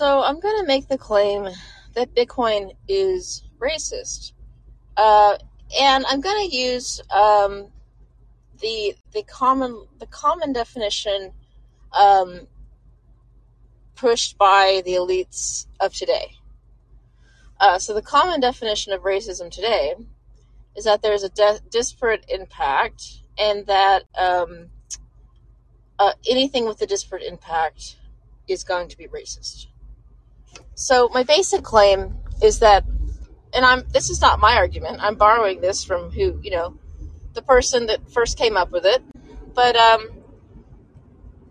So I'm going to make the claim that Bitcoin is racist, uh, and I'm going to use um, the the common the common definition um, pushed by the elites of today. Uh, so the common definition of racism today is that there's a de- disparate impact, and that um, uh, anything with a disparate impact is going to be racist. So my basic claim is that, and I'm this is not my argument. I'm borrowing this from who you know, the person that first came up with it, but um,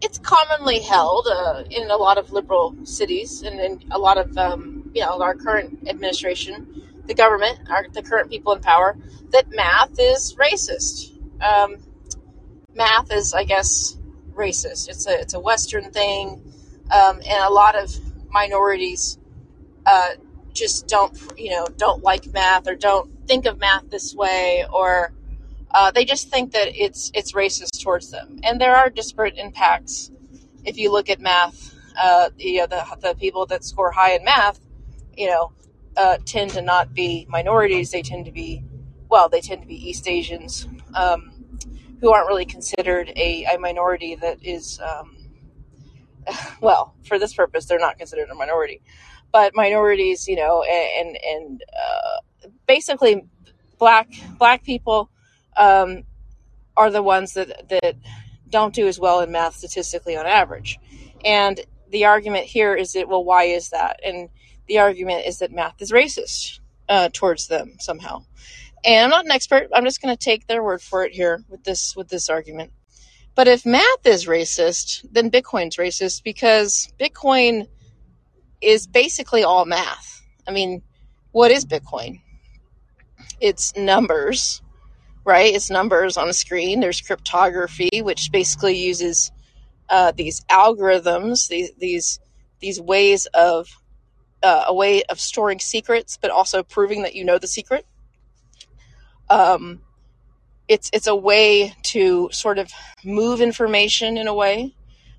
it's commonly held uh, in a lot of liberal cities and in a lot of um, you know our current administration, the government, our, the current people in power, that math is racist. Um, math is, I guess, racist. It's a it's a Western thing, um, and a lot of minorities uh, just don't you know don't like math or don't think of math this way or uh, they just think that it's it's racist towards them. And there are disparate impacts if you look at math uh, you know the, the people that score high in math you know uh, tend to not be minorities. They tend to be well they tend to be east asians um, who aren't really considered a, a minority that is um, well for this purpose they're not considered a minority but minorities, you know, and and uh, basically black black people um, are the ones that that don't do as well in math statistically on average. And the argument here is that well, why is that? And the argument is that math is racist uh, towards them somehow. And I'm not an expert. I'm just going to take their word for it here with this with this argument. But if math is racist, then Bitcoin's racist because Bitcoin is basically all math. I mean, what is Bitcoin? It's numbers, right? It's numbers on a screen. There's cryptography, which basically uses uh, these algorithms, these these these ways of uh, a way of storing secrets, but also proving that you know the secret. Um, it's it's a way to sort of move information in a way.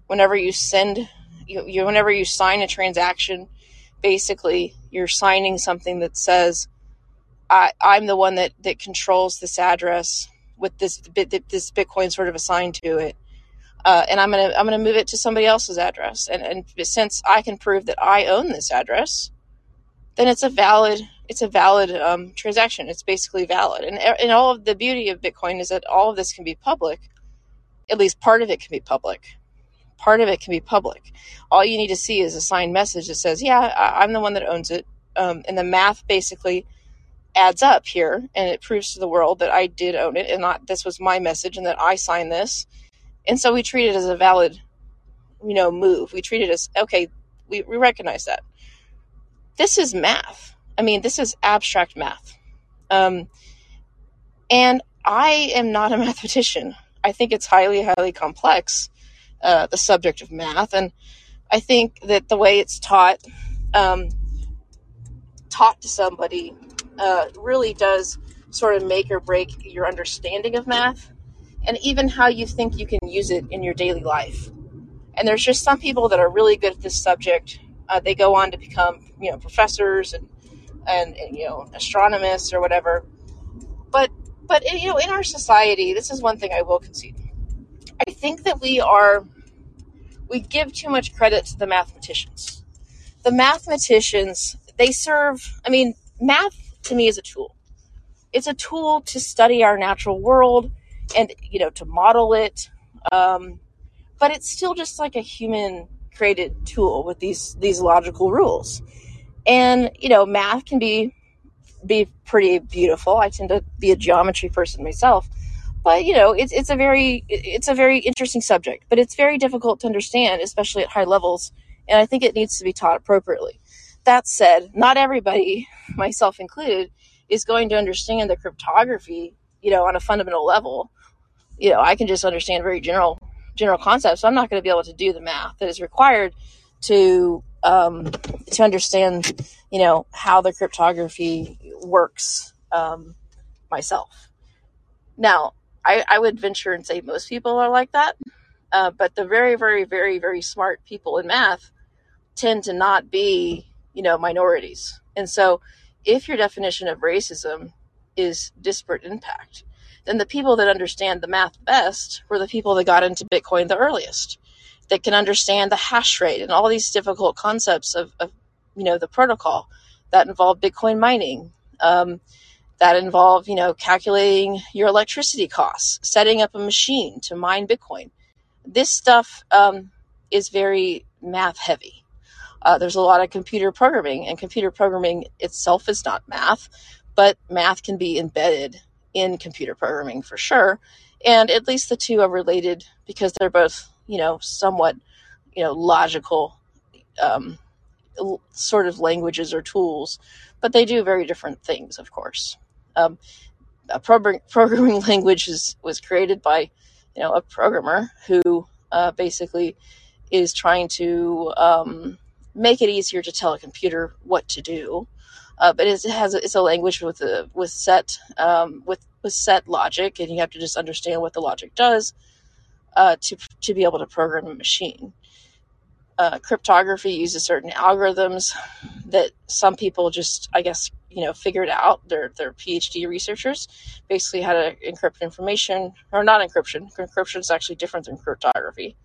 Whenever you send you, you whenever you sign a transaction, basically you're signing something that says I, I'm the one that, that controls this address with this bit this Bitcoin sort of assigned to it. Uh, and I'm gonna I'm gonna move it to somebody else's address. And and since I can prove that I own this address, then it's a valid it's a valid um, transaction. It's basically valid. And and all of the beauty of Bitcoin is that all of this can be public. At least part of it can be public part of it can be public. All you need to see is a signed message that says, "Yeah, I, am the one that owns it," um, and the math basically adds up here, and it proves to the world that I did own it, and not this was my message, and that I signed this. And so we treat it as a valid, you know, move. We treat it as okay. We, we recognize that. This is math. I mean, this is abstract math. Um, and I am not a mathematician. I think it's highly, highly complex uh, the subject of math. And I think that the way it's taught, um, taught to somebody, uh, really does sort of make or break your understanding of math and even how you think you can use it in your daily life. And there's just some people that are really good at this subject. Uh, they go on to become, you know, professors and, and, you know, astronomers or whatever. But but you know, in our society, this is one thing I will concede I think that we are we give too much credit to the mathematicians. The mathematicians, they serve, I mean, math to me is a tool. It's a tool to study our natural world and, you know, to model it. Um, but it's still just like a human created tool with these, these logical rules. And, you know, math can be, be pretty beautiful. I tend to be a geometry person myself. But you know it's it's a very it's a very interesting subject but it's very difficult to understand especially at high levels and i think it needs to be taught appropriately. That said not everybody myself included is going to understand the cryptography you know on a fundamental level. You know i can just understand very general general concepts so i'm not going to be able to do the math that is required to um, to understand you know how the cryptography works um, myself now I, I would venture and say most people are like that. Uh, but the very, very, very, very smart people in math tend to not be, you know, minorities. And so if your definition of racism is disparate impact, then the people that understand the math best were the people that got into Bitcoin the earliest, that can understand the hash rate and all these difficult concepts of, of you know, the protocol that involve Bitcoin mining. Um, that involve, you know, calculating your electricity costs, setting up a machine to mine Bitcoin. This stuff um, is very math heavy. Uh, there's a lot of computer programming, and computer programming itself is not math, but math can be embedded in computer programming for sure. And at least the two are related because they're both, you know, somewhat, you know, logical um, sort of languages or tools, but they do very different things, of course. Um, a programming language is, was created by, you know, a programmer who uh, basically is trying to um, make it easier to tell a computer what to do. Uh, but it has it's a language with a with set um, with with set logic, and you have to just understand what the logic does uh, to to be able to program a machine. Uh, cryptography uses certain algorithms that some people just, I guess, you know, figured out. They're they're PhD researchers, basically how to encrypt information, or not encryption. Encryption is actually different than cryptography.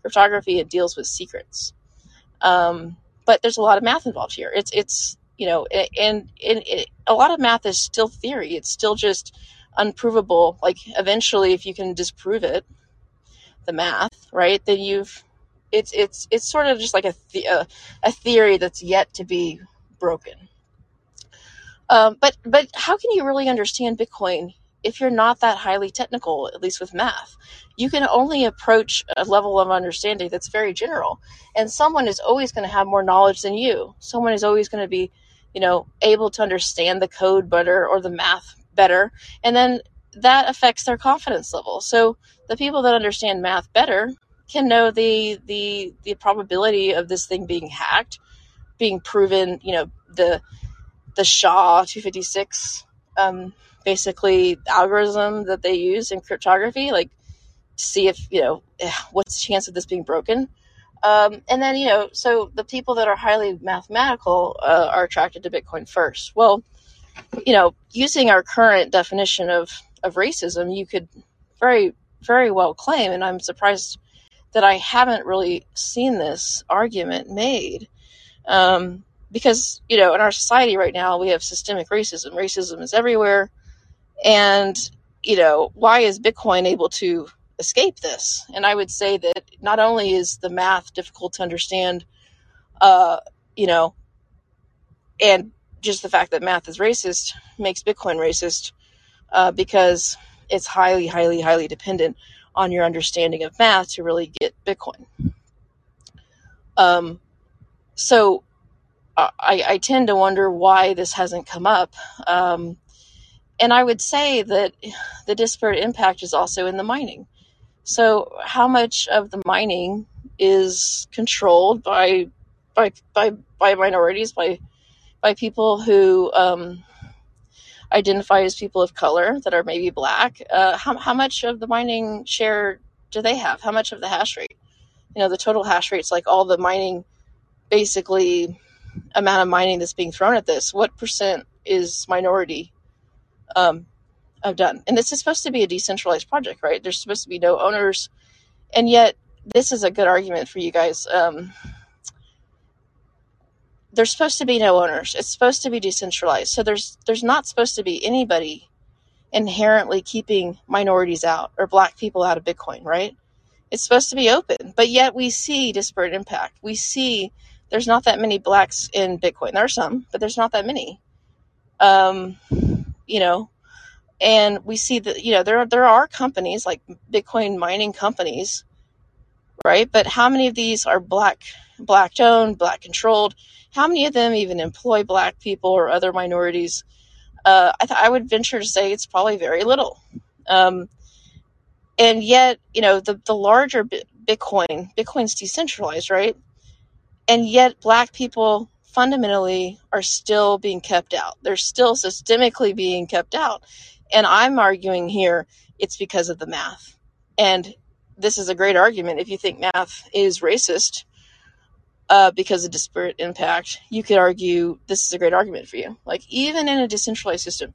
Cryptography it deals with secrets, um, but there's a lot of math involved here. It's it's you know, and, and it, a lot of math is still theory. It's still just unprovable. Like eventually, if you can disprove it, the math, right, then you've it's it's it's sort of just like a a, a theory that's yet to be broken. Um, but but how can you really understand Bitcoin if you're not that highly technical, at least with math? You can only approach a level of understanding that's very general, and someone is always going to have more knowledge than you. Someone is always going to be, you know, able to understand the code better or the math better, and then that affects their confidence level. So the people that understand math better can know the the the probability of this thing being hacked, being proven. You know, the the SHA 256 um, basically algorithm that they use in cryptography, like to see if, you know, eh, what's the chance of this being broken. Um, and then, you know, so the people that are highly mathematical uh, are attracted to Bitcoin first. Well, you know, using our current definition of, of racism, you could very, very well claim, and I'm surprised that I haven't really seen this argument made. Um, because you know in our society right now we have systemic racism. Racism is everywhere. And you know why is bitcoin able to escape this? And i would say that not only is the math difficult to understand uh you know and just the fact that math is racist makes bitcoin racist uh, because it's highly highly highly dependent on your understanding of math to really get bitcoin um so I, I tend to wonder why this hasn't come up. Um, and I would say that the disparate impact is also in the mining. So, how much of the mining is controlled by by by, by minorities, by by people who um, identify as people of color that are maybe black? Uh, how how much of the mining share do they have? How much of the hash rate? You know, the total hash rate's like all the mining basically amount of mining that's being thrown at this, what percent is minority um, done? And this is supposed to be a decentralized project, right? There's supposed to be no owners, and yet this is a good argument for you guys. Um, there's supposed to be no owners. It's supposed to be decentralized. So there's there's not supposed to be anybody inherently keeping minorities out or black people out of Bitcoin, right? It's supposed to be open, but yet we see disparate impact. We see there's not that many blacks in Bitcoin. There are some, but there's not that many. Um, you know, and we see that you know there there are companies like Bitcoin mining companies, right? But how many of these are black black owned, black controlled? How many of them even employ black people or other minorities? Uh, I, th- I would venture to say it's probably very little. Um, and yet, you know, the the larger Bitcoin, Bitcoin's decentralized, right? and yet black people fundamentally are still being kept out. They're still systemically being kept out. And I'm arguing here it's because of the math. And this is a great argument if you think math is racist. Uh, because of disparate impact, you could argue this is a great argument for you. Like even in a decentralized system,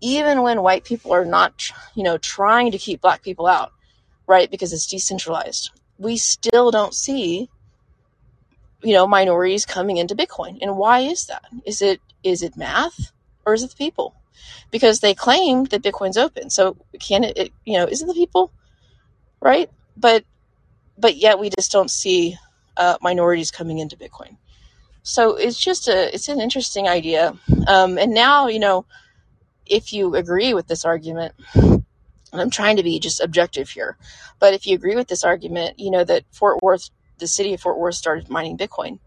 even when white people are not, you know, trying to keep black people out, right? Because it's decentralized, we still don't see, you know, minorities coming into Bitcoin. And why is that? Is it is it math or is it the people? Because they claim that Bitcoin's open, so can it, it you know, is it the people, right? But but yet we just don't see uh, minorities coming into Bitcoin. So it's just a it's an interesting idea. Um, and now you know if you agree with this argument, and I'm trying to be just objective here, but if you agree with this argument, you know that Fort Worth, the city of Fort Worth, started mining Bitcoin.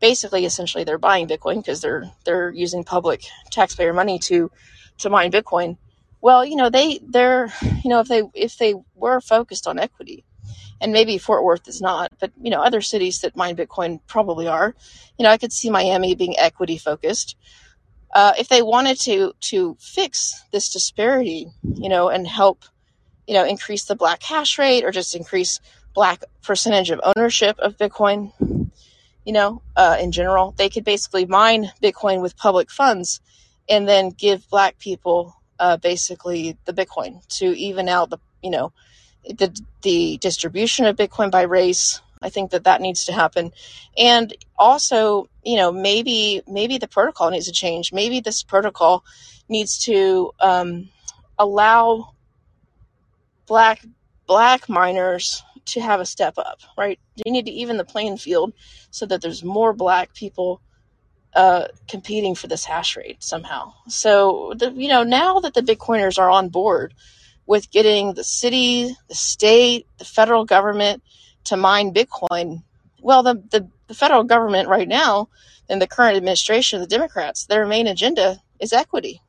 Basically, essentially, they're buying Bitcoin because they're they're using public taxpayer money to to mine Bitcoin. Well, you know they they're you know if they if they were focused on equity, and maybe Fort Worth is not, but you know other cities that mine Bitcoin probably are. You know I could see Miami being equity focused. Uh, if they wanted to to fix this disparity, you know, and help, you know, increase the black hash rate or just increase black percentage of ownership of Bitcoin, you know, uh, in general, they could basically mine Bitcoin with public funds and then give black people uh, basically the Bitcoin to even out the, you know, the the distribution of Bitcoin by race. I think that that needs to happen, and also, you know, maybe maybe the protocol needs to change. Maybe this protocol needs to um, allow black black miners to have a step up. Right? You need to even the playing field so that there's more black people uh, competing for this hash rate somehow. So, the, you know, now that the Bitcoiners are on board with getting the city, the state, the federal government to mine Bitcoin. Well, the, the, the federal government right now and the current administration, of the Democrats, their main agenda is equity.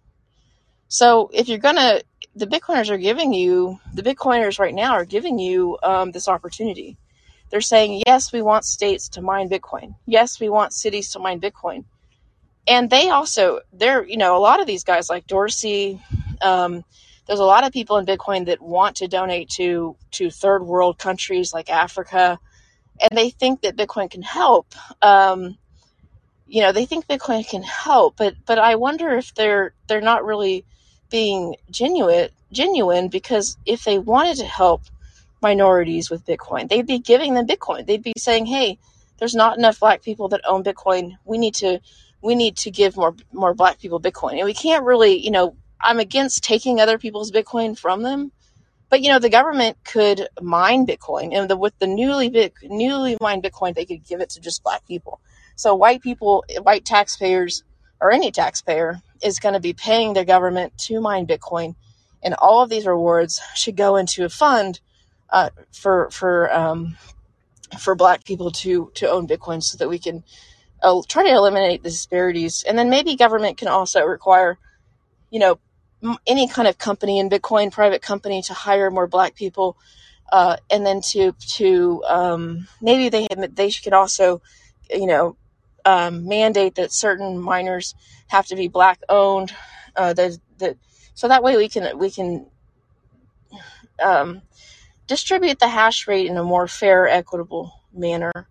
So if you're going to, the Bitcoiners are giving you, the Bitcoiners right now are giving you um, this opportunity. They're saying, yes, we want states to mine Bitcoin. Yes, we want cities to mine Bitcoin. And they also, they're, you know, a lot of these guys like Dorsey, um, there's a lot of people in Bitcoin that want to donate to to third world countries like Africa, and they think that Bitcoin can help. Um, you know, they think Bitcoin can help, but but I wonder if they're they're not really being genuine genuine because if they wanted to help minorities with Bitcoin, they'd be giving them Bitcoin. They'd be saying, "Hey, there's not enough black people that own Bitcoin. We need to we need to give more more black people Bitcoin." And we can't really, you know, I'm against taking other people's Bitcoin from them. But you know, the government could mine Bitcoin, and the, with the newly newly mined Bitcoin, they could give it to just black people. So white people, white taxpayers, or any taxpayer is going to be paying their government to mine Bitcoin, and all of these rewards should go into a fund uh, for for um, for black people to to own Bitcoin, so that we can uh, try to eliminate the disparities. And then maybe government can also require, you know, any kind of company in Bitcoin, private company, to hire more Black people, uh, and then to to um, maybe they they could also, you know, um, mandate that certain miners have to be Black owned. Uh, so that way we can we can um, distribute the hash rate in a more fair, equitable manner.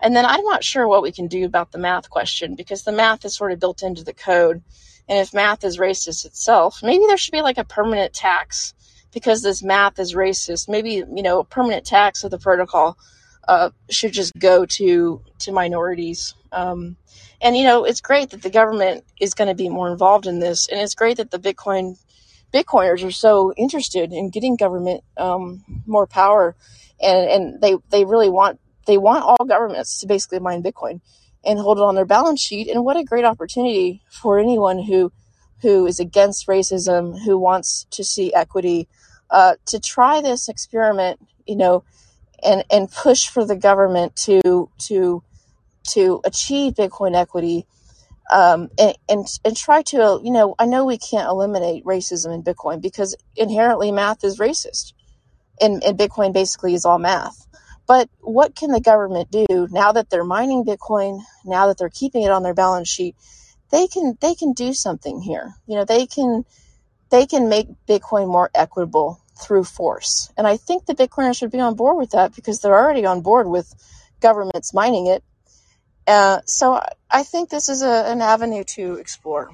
And then I'm not sure what we can do about the math question because the math is sort of built into the code. And if math is racist itself, maybe there should be like a permanent tax because this math is racist. Maybe, you know, a permanent tax of the protocol uh, should just go to to minorities. Um, and you know, it's great that the government is going to be more involved in this, and it's great that the Bitcoin Bitcoiners are so interested in getting government um, more power, and and they they really want they want all governments to basically mine Bitcoin and hold it on their balance sheet. And what a great opportunity for anyone who who is against racism, who wants to see equity, uh, to try this experiment, you know, and and push for the government to to to achieve Bitcoin equity, um, and, and and try to, you know, I know we can't eliminate racism in Bitcoin because inherently math is racist, and and Bitcoin basically is all math. But what can the government do now that they're mining Bitcoin, now that they're keeping it on their balance sheet? They can they can do something here. You know, they can they can make Bitcoin more equitable through force. And I think the Bitcoiners should be on board with that because they're already on board with governments mining it. Uh, so I think this is a, an avenue to explore.